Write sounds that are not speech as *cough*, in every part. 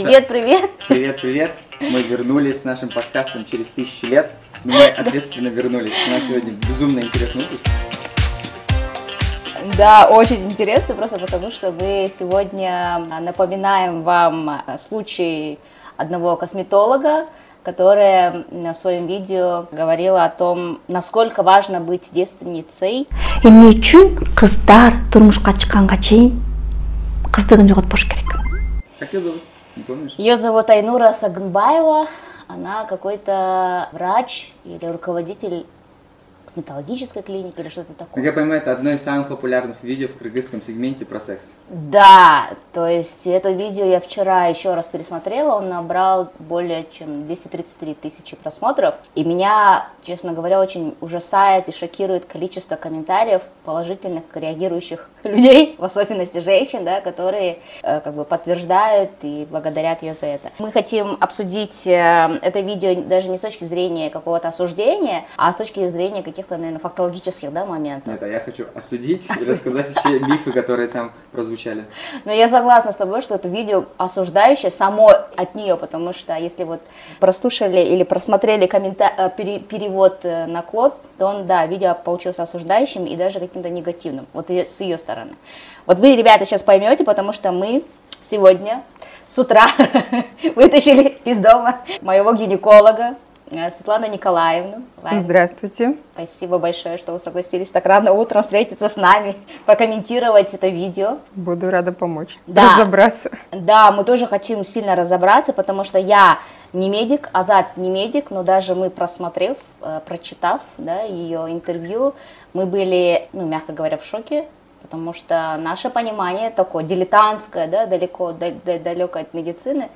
Привет, привет. Привет, привет. Мы вернулись с нашим подкастом через тысячу лет. Но мы ответственно вернулись. У нас сегодня безумно интересный выпуск. Да, очень интересно, просто потому что мы сегодня напоминаем вам случай одного косметолога, которая в своем видео говорила о том, насколько важно быть девственницей. эмне үчүн кыздар турмушка чыкканга чейин кыздыгын жоготпош керек Как ее зовут? Ее зовут Айнура Сагынбаева. Она какой-то врач или руководитель косметологической клиники или что-то Как такое. я понимаю, это одно из самых популярных видео в кыргызском сегменте про секс. Да, то есть это видео я вчера еще раз пересмотрела, он набрал более чем 233 тысячи просмотров, и меня, честно говоря, очень ужасает и шокирует количество комментариев положительных, реагирующих *laughs* людей, в особенности женщин, да, которые э, как бы подтверждают и благодарят ее за это. Мы хотим обсудить э, это видео даже не с точки зрения какого-то осуждения, а с точки зрения каких-то, наверное, фактологических да, моментов. Нет, а я хочу осудить и рассказать все мифы, которые там прозвучали. Но я согласна с тобой, что это видео осуждающее само от нее, потому что если вот прослушали или просмотрели коммента- э, пере- перевод э, на Клод, то он, да, видео получился осуждающим и даже каким-то негативным, вот с ее стороны. Вот вы, ребята, сейчас поймете, потому что мы сегодня с утра *laughs* вытащили из дома моего гинеколога Светлану Николаевну. Лайна, Здравствуйте. Спасибо большое, что вы согласились так рано утром встретиться с нами, *laughs* прокомментировать это видео. Буду рада помочь. Да. Разобраться. Да, мы тоже хотим сильно разобраться, потому что я не медик, Азат не медик, но даже мы просмотрев, э, прочитав да, ее интервью, мы были, ну, мягко говоря, в шоке, потому что наше понимание такое дилетантское, да, далеко, да- да- далеко от медицины,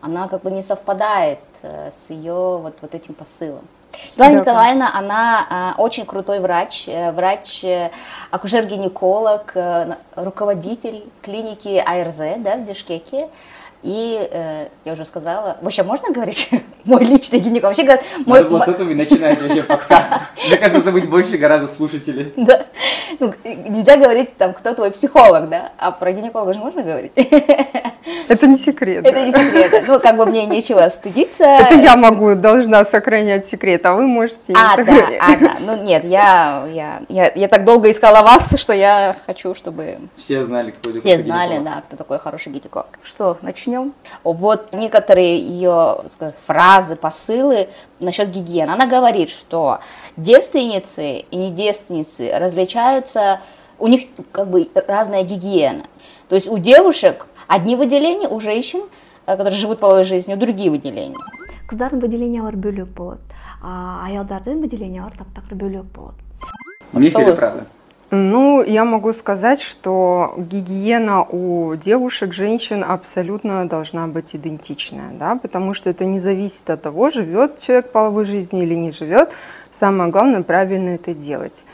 она как бы не совпадает э, с ее вот, вот этим посылом. Светлана Да, Николаевна, она а, очень крутой врач, э, врач, э, акушер-гинеколог, э, руководитель клиники АРЗ да, в Бишкеке. И э, я уже сказала, вообще можно говорить *laughs* мой личный гинеколог? Вообще говорят, мой, Надо было с этого и начинать вообще подкаст. *laughs* Мне кажется, должно быть больше гораздо слушателей. да. Ну, нельзя говорить, там, кто твой психолог, да? А про гинеколога же можно говорить? *laughs* Это не секрет. Это не секрет. Ну, как бы мне нечего стыдиться. Это я могу, должна сохранять секрет, а вы можете А, да, а, да. Ну, нет, я, я, я, я так долго искала вас, что я хочу, чтобы Все знали, кто это все знали, гинеколог. да, кто такой хороший гинеколог. Что, начнем? Вот некоторые ее сказать, фразы, посылы насчет гигиены. Она говорит, что девственницы и не девственницы различаются, у них как бы разная гигиена. То есть у девушек одни выделения, у женщин, э, которые живут половой жизнью, другие выделения. кыздардын выделениялары бөлөк болот а аялдардын выделениялары таптакыр Что или вы- правда? Ну, я могу сказать, что гигиена у девушек, женщин абсолютно должна быть идентичная, да, потому что это не зависит от того, живет человек половой жизнью или не живет. Самое главное, правильно это делать.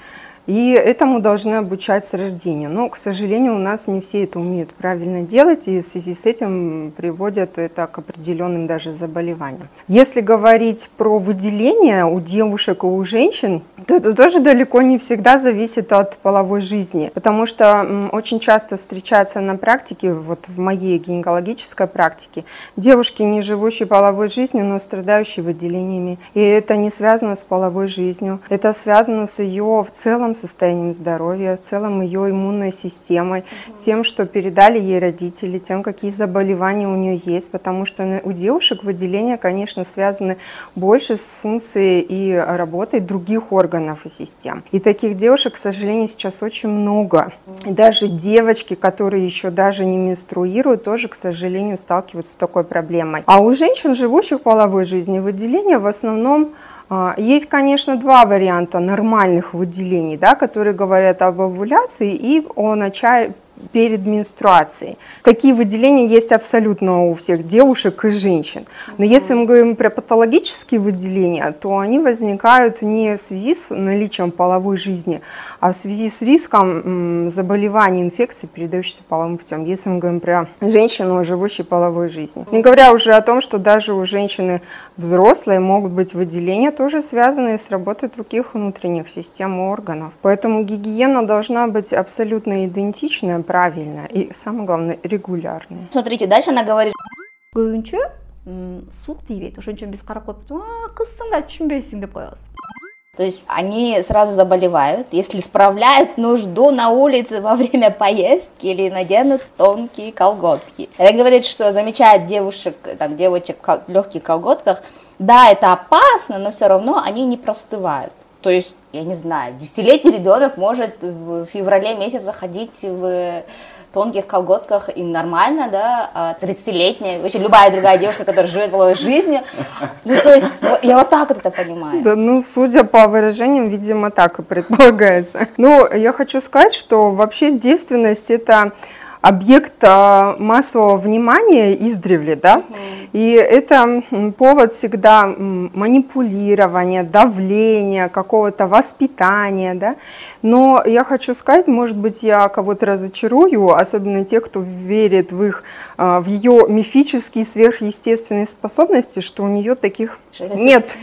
И этому должны обучать с рождения. Но, к сожалению, у нас не все это умеют правильно делать, и в связи с этим приводят это к определенным даже заболеваниям. Если говорить про выделение у девушек и у женщин, то это тоже далеко не всегда зависит от половой жизни, потому что очень часто встречается на практике, вот в моей гинекологической практике, девушки, не живущие половой жизнью, но страдающие выделениями. И это не связано с половой жизнью, это связано с ее в целом состоянием здоровья, в целом ее иммунной системой, тем, что передали ей родители, тем, какие заболевания у нее есть, потому что у девушек выделения, конечно, связаны больше с функцией и работой других органов и систем. И таких девушек, к сожалению, сейчас очень много. И даже девочки, которые еще даже не менструируют, тоже, к сожалению, сталкиваются с такой проблемой. А у женщин, живущих половой жизнью, выделения в основном Есть, конечно, два варианта нормальных выделений, да, которые говорят об овуляции и о начале перед менструацией. Такие выделения есть абсолютно у всех девушек и женщин. Но если мы говорим про патологические выделения, то они возникают не в связи с наличием половой жизни, а в связи с риском заболеваний, инфекций, передающихся половым путем. Если мы говорим про женщину, живущую половой жизнью. Не говоря уже о том, что даже у женщины взрослой могут быть выделения, тоже связанные с работой других внутренних систем органов. Поэтому гигиена должна быть абсолютно идентичная, правильная и, самое главное, регулярная. Смотрите, дальше она говорит, көбінше м, суық тибейді ошон үчүн биз карап коюп а кызсың да түшүнбөйсүң деп коебуз То есть они сразу заболевают, если справляют нужду на улице во время поездки или наденут тонкие колготки. Это говорит, что замечают девушек, там, девочек в легких колготках, да, это опасно, но все равно они не простывают. То есть, я не знаю, десятилетний ребенок может в феврале месяце заходить в тонких колготках и нормально, да, а 30-летняя, вообще любая другая девушка, которая живет половой жизнью, ну, то есть, я вот так вот это понимаю. Да, ну, судя по выражениям, видимо, так и предполагается. *laughs* Ну, я хочу сказать, что вообще девственность это объект а, массового внимания издревле, да, и это повод всегда манипулирования, давления, какого-то воспитания, да, но я хочу сказать, может быть, я кого-то разочарую, особенно те, кто верит в их, в ее мифические сверхъестественные способности, что у нее таких нет.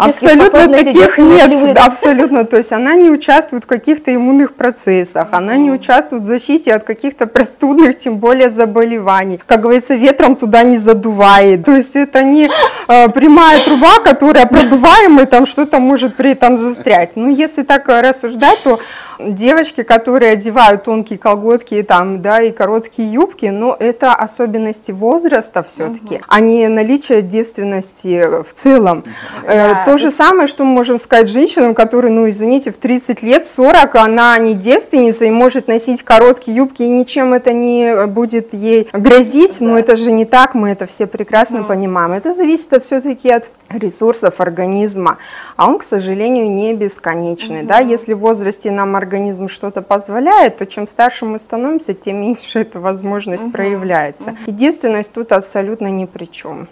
Абсолютно таких нет, да, абсолютно. То есть она не участвует в каких-то иммунных процессах, она не участвует в защите от каких-то простудных, тем более заболеваний. Как говорится, ветром туда не задувает. То есть это не э, прямая труба, которая продуваемая, там что-то может при этом застрять. Ну, если так рассуждать, то девочки, которые одевают тонкие колготки там, да, и короткие юбки, но это особенности возраста все-таки, а не наличие девственности в целом. Э, Да, То же самое, что мы можем сказать женщинам, которые, ну, извините, в 30 лет, 40, она не девственница и может носить короткие юбки, и ничем это не будет ей грозить, но это же не так, мы это все прекрасно понимаем. Это зависит все-таки от ресурсов организма, а он, к сожалению, не бесконечный. Да? Если в возрасте нам организм что-то позволяет, то чем старше мы становимся, тем меньше *laughs* эта возможность проявляется. И девственность тут абсолютно ни при чем.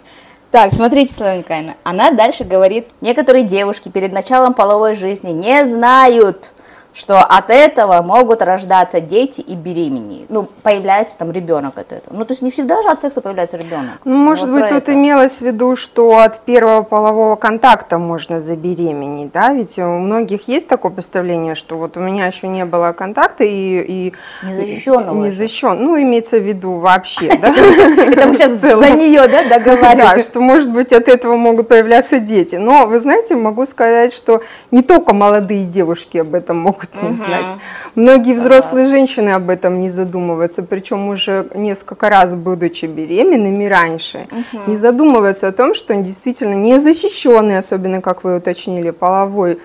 Так, смотрите, Светлана Николаевна, она дальше говорит, некоторые девушки перед началом половой жизни не знают, что от этого могут рождаться дети и беременни. Ну, появляется там ребенок от этого. Ну, то есть не всегда же от секса появляется ребенок. Ну, может быть, тут имелось в виду, что от первого полового контакта можно забеременеть, да, ведь у многих есть такое представление, что вот у меня еще не было контакта и... и Незащищенного Не же. защищен, ну, имеется в виду вообще, *laughs* да. Это мы сейчас за нее, да, Да, договариваем? что, может быть, от этого могут появляться дети. Но, вы знаете, могу сказать, что не только молодые девушки об этом могут не знать. Многие взрослые женщины об этом не задумываются, причем уже несколько раз, будучи беременными раньше, не задумываются о том, что они действительно незащищенный, особенно, как вы уточнили, половой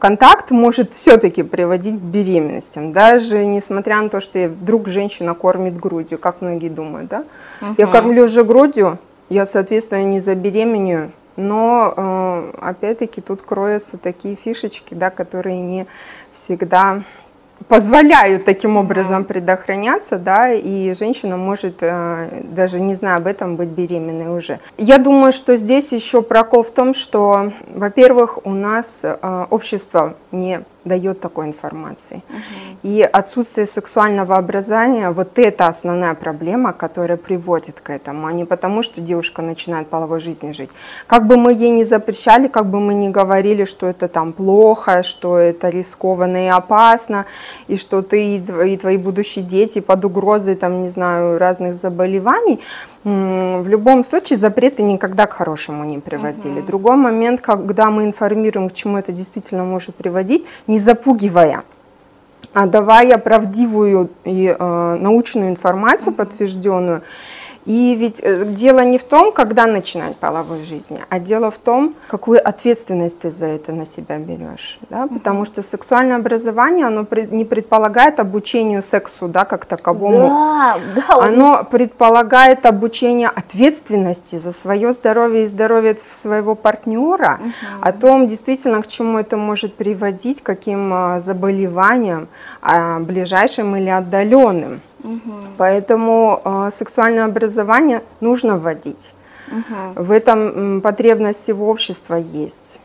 контакт может все-таки приводить к беременностям, даже несмотря на то, что вдруг женщина кормит грудью, как многие думают, да? Я кормлю уже грудью, я, соответственно, не забеременею, но э, опять-таки тут кроются такие фишечки, да, которые не всегда позволяют таким образом предохраняться, да, и женщина может, э, даже не зная об этом, быть беременной уже. Я думаю, что здесь еще прокол в том, что, во-первых, у нас э, общество не дает такой информации. И отсутствие сексуального образования, вот это основная проблема, которая приводит к этому, а не потому, что девушка начинает половой жизнью жить. Как бы мы ей не запрещали, как бы мы не говорили, что это там плохо, что это рискованно и опасно, и что ты и тв- и твои будущие дети под угрозой, там, не знаю, разных заболеваний, в любом случае запреты никогда к хорошему не приводили. Другой момент, когда мы информируем, к чему это действительно может приводить, не запугивая, а давая правдивую и э, научную информацию, подтвержденную. И ведь э, дело не в том, когда начинать половой жизни, а дело в том, какую ответственность ты за это на себя берешь. Да? Потому что сексуальное образование, оно не предполагает обучению сексу да, как таковому. Да, да, он- Оно предполагает обучение ответственности за свое здоровье и здоровье своего партнера, о том действительно, к чему это может приводить, каким а, заболеваниям, а, ближайшим или отдаленным. Поэтому а, сексуальное образование нужно вводить. В этом м, потребность всего общества есть.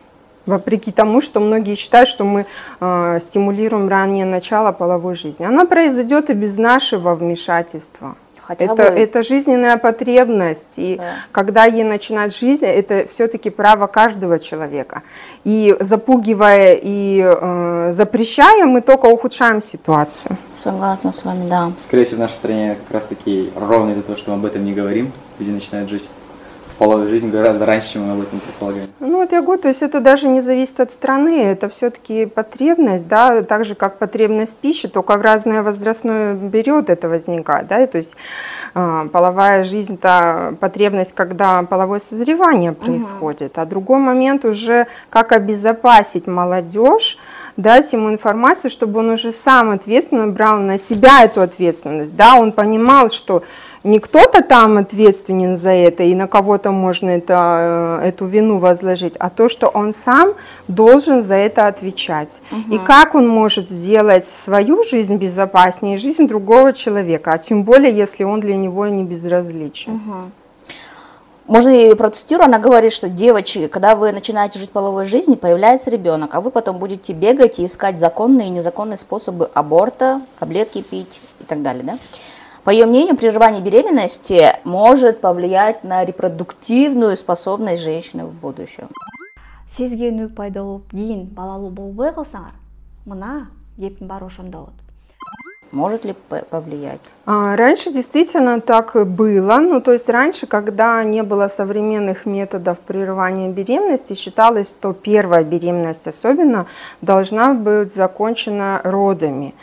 Вопреки тому, что многие считают, что мы э, стимулируем раннее начало половой жизни. Она произойдет и без нашего вмешательства. Хотя это, бы... это жизненная потребность. И Да. когда ей начинать жизнь, это все-таки право каждого человека. И запугивая и э, запрещая, мы только ухудшаем ситуацию. Согласна с вами, да. Скорее всего, в нашей стране как раз таки ровно из-за того, что мы об этом не говорим, люди начинают жить в половую жизнь гораздо раньше, чем мы об этом предполагаем. Ну вот я говорю, то есть это даже не зависит от страны, это все-таки потребность, да, так же как потребность пищи, только в разный возрастной период это возникает, да, и то есть э, половая жизнь это потребность, когда половое созревание происходит, а другой момент уже как обезопасить молодежь, дать ему информацию, чтобы он уже сам ответственно брал на себя эту ответственность, да, он понимал, что не кто-то там ответственен за это и на кого-то можно это, э, эту вину возложить, а то, что он сам должен за это отвечать. И как он может сделать свою жизнь безопаснее жизнь другого человека, а тем более, если он для него не безразличен. Можно и процитирую, она говорит, что девочки, когда вы начинаете жить половой жизнью, появляется ребенок, а вы потом будете бегать и искать законные и незаконные способы аборта, таблетки пить и так далее, да? По ее мнению, прерывание беременности может повлиять на репродуктивную способность женщины в будущем. сезгенүү пайда болуп кийин балалуу болбой калсаңар мына кептин баары ошондо болот Может ли повлиять? А, Раньше действительно так было. Ну, то есть раньше, когда не было современных методов прерывания беременности, считалось, что первая беременность особенно должна быть закончена родами.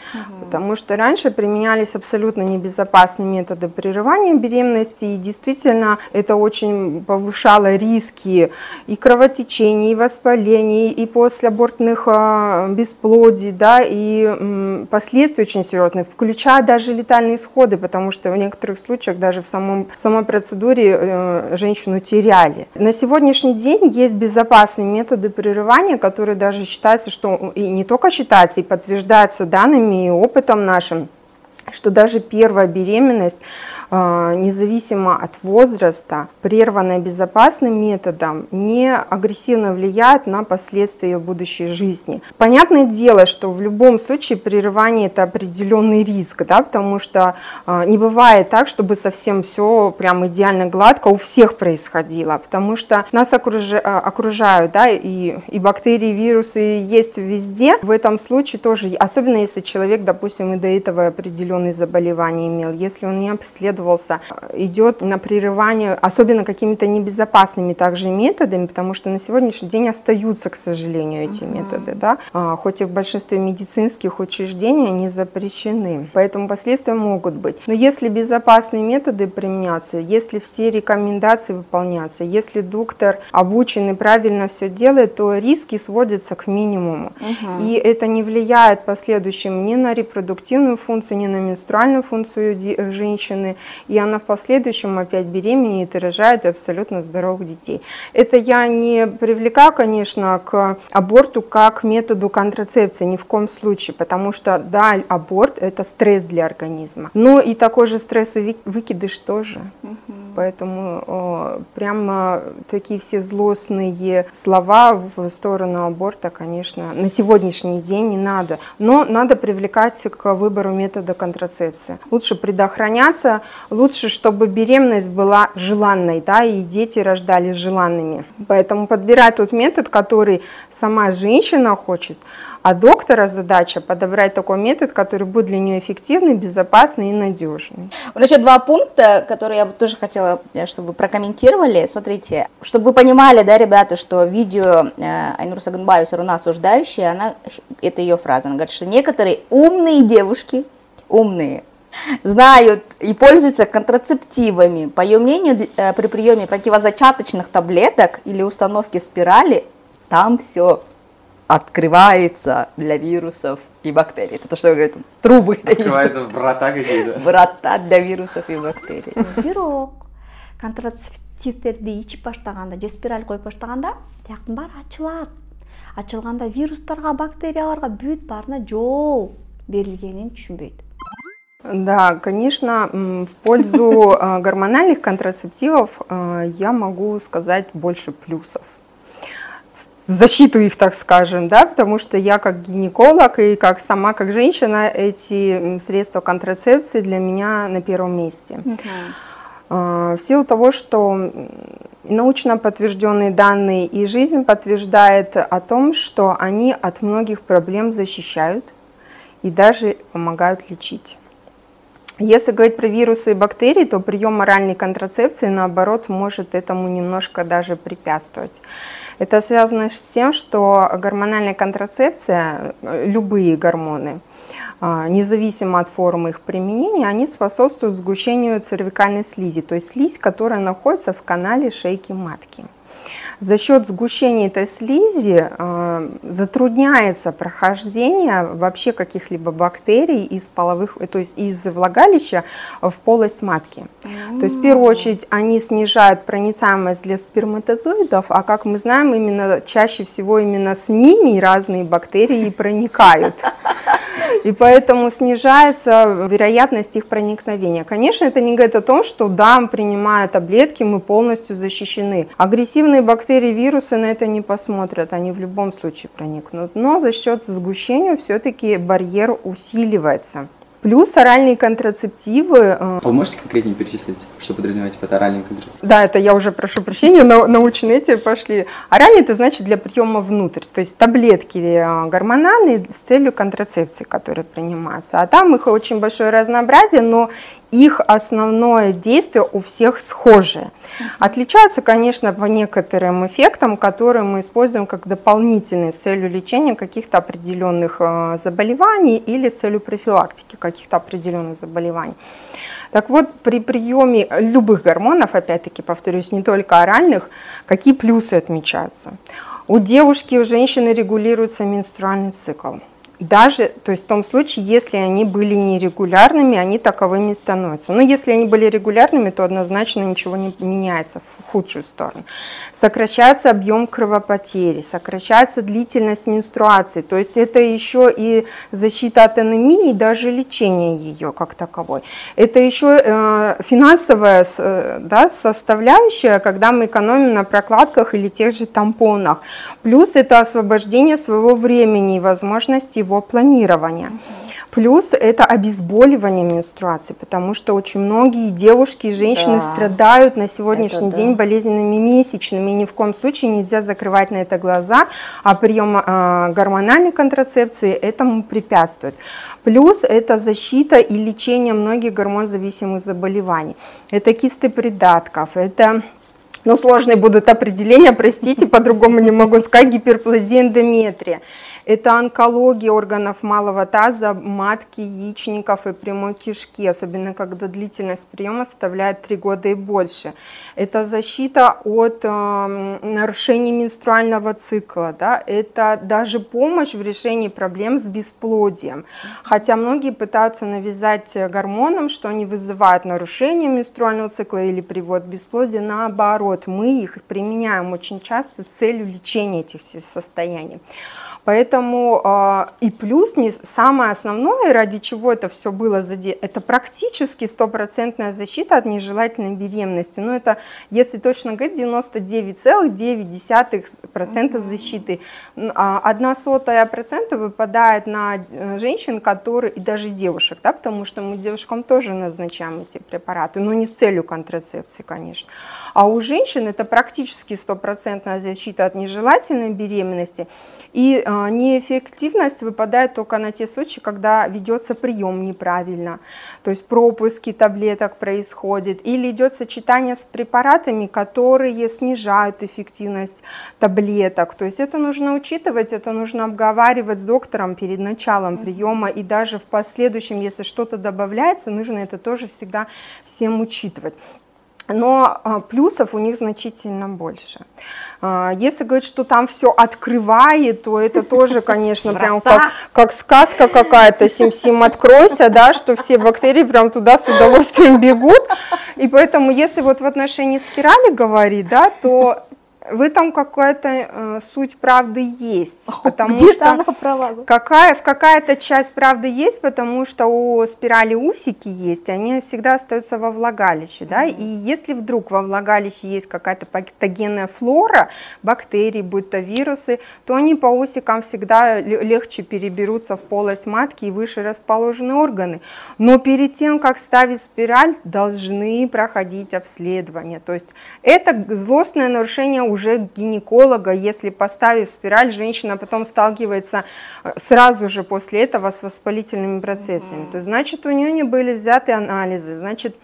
Потому что раньше применялись абсолютно небезопасные методы прерывания беременности, и действительно это очень повышало риски и кровотечений, и воспалений, и послеабортных а, бесплодий, да, и последствий очень серьезных, включая даже летальные исходы, потому что в некоторых случаях даже в самом, в самой процедуре э, женщину теряли. На сегодняшний день есть безопасные методы прерывания, которые даже считаются, что и не только считаются, и подтверждаются данными и опытом нашим, что даже первая беременность, независимо от возраста, прерванная безопасным методом, не агрессивно влияет на последствия ее будущей жизни. Понятное дело, что в любом случае прерывание это определенный риск, да, потому что э, не бывает так, чтобы совсем все прям идеально гладко у всех происходило, потому что нас э, окружают, да, и, и бактерии, вирусы есть везде. В этом случае тоже, особенно если человек, допустим, и до этого определенные заболевания имел, если он не обследовался, э, идет на прерывание, особенно какими-то небезопасными также методами, потому что на сегодняшний день остаются, к сожалению, эти методы, да, А, хоть и в большинстве медицинских учреждений они запрещены, поэтому последствия могут быть. Но если безопасные методы применяться, если все рекомендации выполняться, если доктор обучен и правильно все делает, то риски сводятся к минимуму. И это не влияет в последующем ни на репродуктивную функцию, ни на менструальную функцию э, женщины, и она в последующем опять беременеет и рожает абсолютно здоровых детей. Это я не привлекаю, конечно, к аборту как методу контрацепции, ни в коем случае, потому что, да, аборт – это стресс для организма, но и такой же стресс и выкидыш тоже. Поэтому э, прямо такие все злостные слова в сторону аборта, конечно, на сегодняшний день не надо. Но надо привлекать к выбору метода контрацепции. Лучше предохраняться, лучше, чтобы беременность была желанной, да, и дети рождались желанными. Поэтому подбирать тот метод, который сама женщина хочет, а доктора задача подобрать такой метод, который будет для нее эффективный, безопасный и надежный. Значит, два пункта, которые я тоже хотела, э, чтобы вы прокомментировали. Смотрите, чтобы вы понимали, да, ребята, что видео э, Айнур Саганбаева все равно осуждающая, она, это ее фраза, она говорит, что некоторые умные девушки, умные, знают и пользуются контрацептивами. По ее мнению, э, при приеме противозачаточных таблеток или установке спирали, там все открывается для вирусов и бактерий. Это то, что говорят, трубы. Открываются врата какие-то. Врата для вирусов и бактерий. бирок контрацептивдерди ичип баштаганда же спираль коюп баштаганда тияктын баары ачылат ачылганда вирустарга бактерияларга бүт баарына жол берилгенин түшүнбөйт Да, конечно, в пользу *laughs* э, гормональных контрацептивов э, я могу сказать больше плюсов. в защиту их, так скажем, да, потому что я как гинеколог и как сама как женщина эти средства контрацепции для меня на первом месте. Uh-huh. В силу того, что научно подтвержденные данные и жизнь подтверждает о том, что они от многих проблем защищают и даже помогают лечить. Если говорить про вирусы и бактерии, то прием оральной контрацепции, наоборот, может этому немножко даже препятствовать. Это связано с тем, что гормональная контрацепция, любые гормоны, а, независимо от формы их применения, они способствуют сгущению цервикальной слизи, то есть слизь, которая находится в канале шейки матки за счет сгущения этой слизи э, затрудняется прохождение вообще каких-либо бактерий из половых, э, то есть из влагалища в полость матки. Mm-hmm. То есть в первую очередь они снижают проницаемость для сперматозоидов, а как мы знаем, именно чаще всего именно с ними разные бактерии проникают. И поэтому снижается вероятность их проникновения. Конечно, это не говорит о том, что да, принимая таблетки, мы полностью защищены. Агрессивные бактерии, вирусы на это не посмотрят, они в любом случае проникнут. Но за счет сгущения все-таки барьер усиливается. Плюс оральные контрацептивы. Э, а вы можете конкретнее перечислить, что подразумеваете под оральным контрацептивом? Да, это я уже прошу прощения, на научные эти пошли. Оральный это значит для приема внутрь, то есть таблетки э, гормональные с целью контрацепции, которые принимаются. А там их очень большое разнообразие, но их основное действие у всех схожее. Отличаются, конечно, по некоторым эффектам, которые мы используем как дополнительные с целью лечения каких-то определенных э, заболеваний или с целью профилактики каких-то определенных заболеваний. Так вот, при приеме любых гормонов, опять-таки, повторюсь, не только оральных, какие плюсы отмечаются? У девушки, у женщины регулируется менструальный цикл даже, то есть в том случае, если они были нерегулярными, они таковыми становятся. Но если они были регулярными, то однозначно ничего не меняется в худшую сторону. Сокращается объем кровопотери, сокращается длительность менструации, то есть это еще и защита от анемии, даже лечение ее как таковой. Это еще э, финансовая э, да, составляющая, когда мы экономим на прокладках или тех же тампонах. Плюс это освобождение своего времени и возможности его планирования. Плюс это обезболивание менструации, потому что очень многие девушки и женщины да, страдают на сегодняшний день да. болезненными месячными, и ни в коем случае нельзя закрывать на это глаза, а прием э, гормональной контрацепции этому препятствует. Плюс это защита и лечение многих гормонзависимых заболеваний. Это кисты придатков, это ну, сложные будут определения, простите, по-другому не могу сказать, гиперплазия эндометрия. Это онкология органов малого таза, матки, яичников и прямой кишки, особенно когда длительность приема составляет 3 года и больше. Это защита от э, нарушений менструального цикла, да? это даже помощь в решении проблем с бесплодием. Хотя многие пытаются навязать гормонам, что они вызывают нарушение менструального цикла или приводят к бесплодию, наоборот, мы их применяем очень часто с целью лечения этих состояний. Поэтому э, и плюс не самое основное, ради чего это все было задето, это практически стопроцентная защита от нежелательной беременности. Ну это, если точно говорить, 99,9% защиты. А одна сотая процента выпадает на э, женщин, которые, и даже девушек, да, потому что мы девушкам тоже назначаем эти препараты, но не с целью контрацепции, конечно. А у женщин это практически стопроцентная защита от нежелательной беременности. И э, а, неэффективность выпадает только на те случаи, когда ведется прием неправильно, то есть пропуски таблеток происходит, или идет сочетание с препаратами, которые снижают эффективность таблеток. То есть это нужно учитывать, это нужно обговаривать с доктором перед началом приема, и даже в последующем, если что-то добавляется, нужно это тоже всегда всем учитывать но а, плюсов у них значительно больше. А, если говорить, что там все открывает, то это тоже, конечно, прям как, как сказка какая-то, сим-сим откройся, да, что все бактерии прям туда с удовольствием бегут. И поэтому, если вот в отношении спирали говорить, да, то В этом какая-то э, суть правды есть, потому Где-то что она права. какая, в какая-то часть правды есть, потому что у спирали усики есть, они всегда остаются во влагалище, да, и если вдруг во влагалище есть какая-то патогенная флора, бактерии, будь то вирусы, то они по усикам всегда ле- легче переберутся в полость матки и выше расположены органы. Но перед тем, как ставить спираль, должны проходить обследование. То есть это злостное нарушение уже гинеколога, если поставив спираль, женщина потом сталкивается э, сразу же после этого с воспалительными процессами. То есть, значит, у нее не были взяты анализы, значит,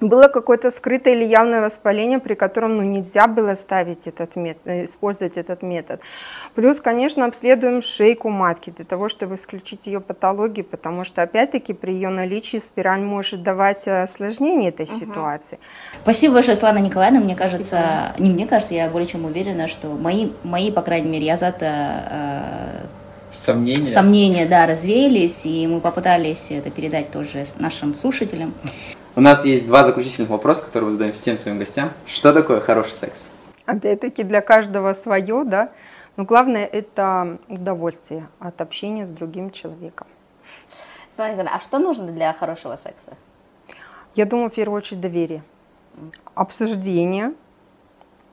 было какое-то скрытое или явное воспаление, при котором ну, нельзя было ставить этот метод, использовать этот метод. Плюс, конечно, обследуем шейку матки для того, чтобы исключить ее патологии, потому что, опять-таки, при ее наличии спираль может давать э, осложнение этой ситуации. Спасибо большое, Слана Николаевна. Мне кажется, не мне кажется, я более чем уверена, что мои, мои по крайней мере, я за Сомнения? сомнения, да, развеялись, и мы попытались это передать тоже нашим слушателям. У нас есть два заключительных вопроса, которые мы задаем всем своим гостям. Что такое хороший секс? Опять-таки, для каждого свое, да. Но главное – это удовольствие от общения с другим человеком. Николаевна, а что нужно для хорошего секса? Я думаю, в первую очередь, доверие. Обсуждение.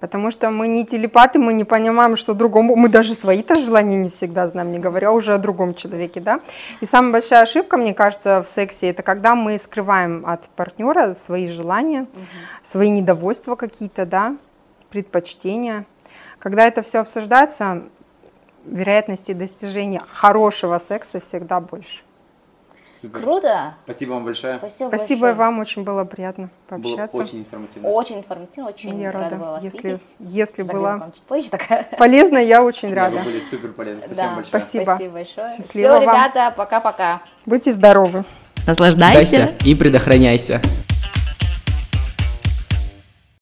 Потому что мы не телепаты, мы не понимаем, что другому, мы даже свои-то желания не всегда знаем, не говоря уже о другом человеке, да. И самая большая ошибка, мне кажется, в сексе, это когда мы скрываем от партнера свои желания, свои недовольства какие-то, да, предпочтения. Когда это все обсуждается, вероятности достижения хорошего секса всегда больше. Круто! Спасибо вам большое. Спасибо, Спасибо большое. вам, очень было приятно Было пообщаться. очень информативно. Очень информативно, очень Я рада рада, была вас если, видеть. если *laughs* было вам чуть такая. полезно, я очень Да, рада. Вы были супер полезны. Спасибо Да, большое. Спасибо. Спасибо большое. Счастливо Все, вам. ребята, пока-пока. Будьте здоровы. Наслаждайся. и предохраняйся.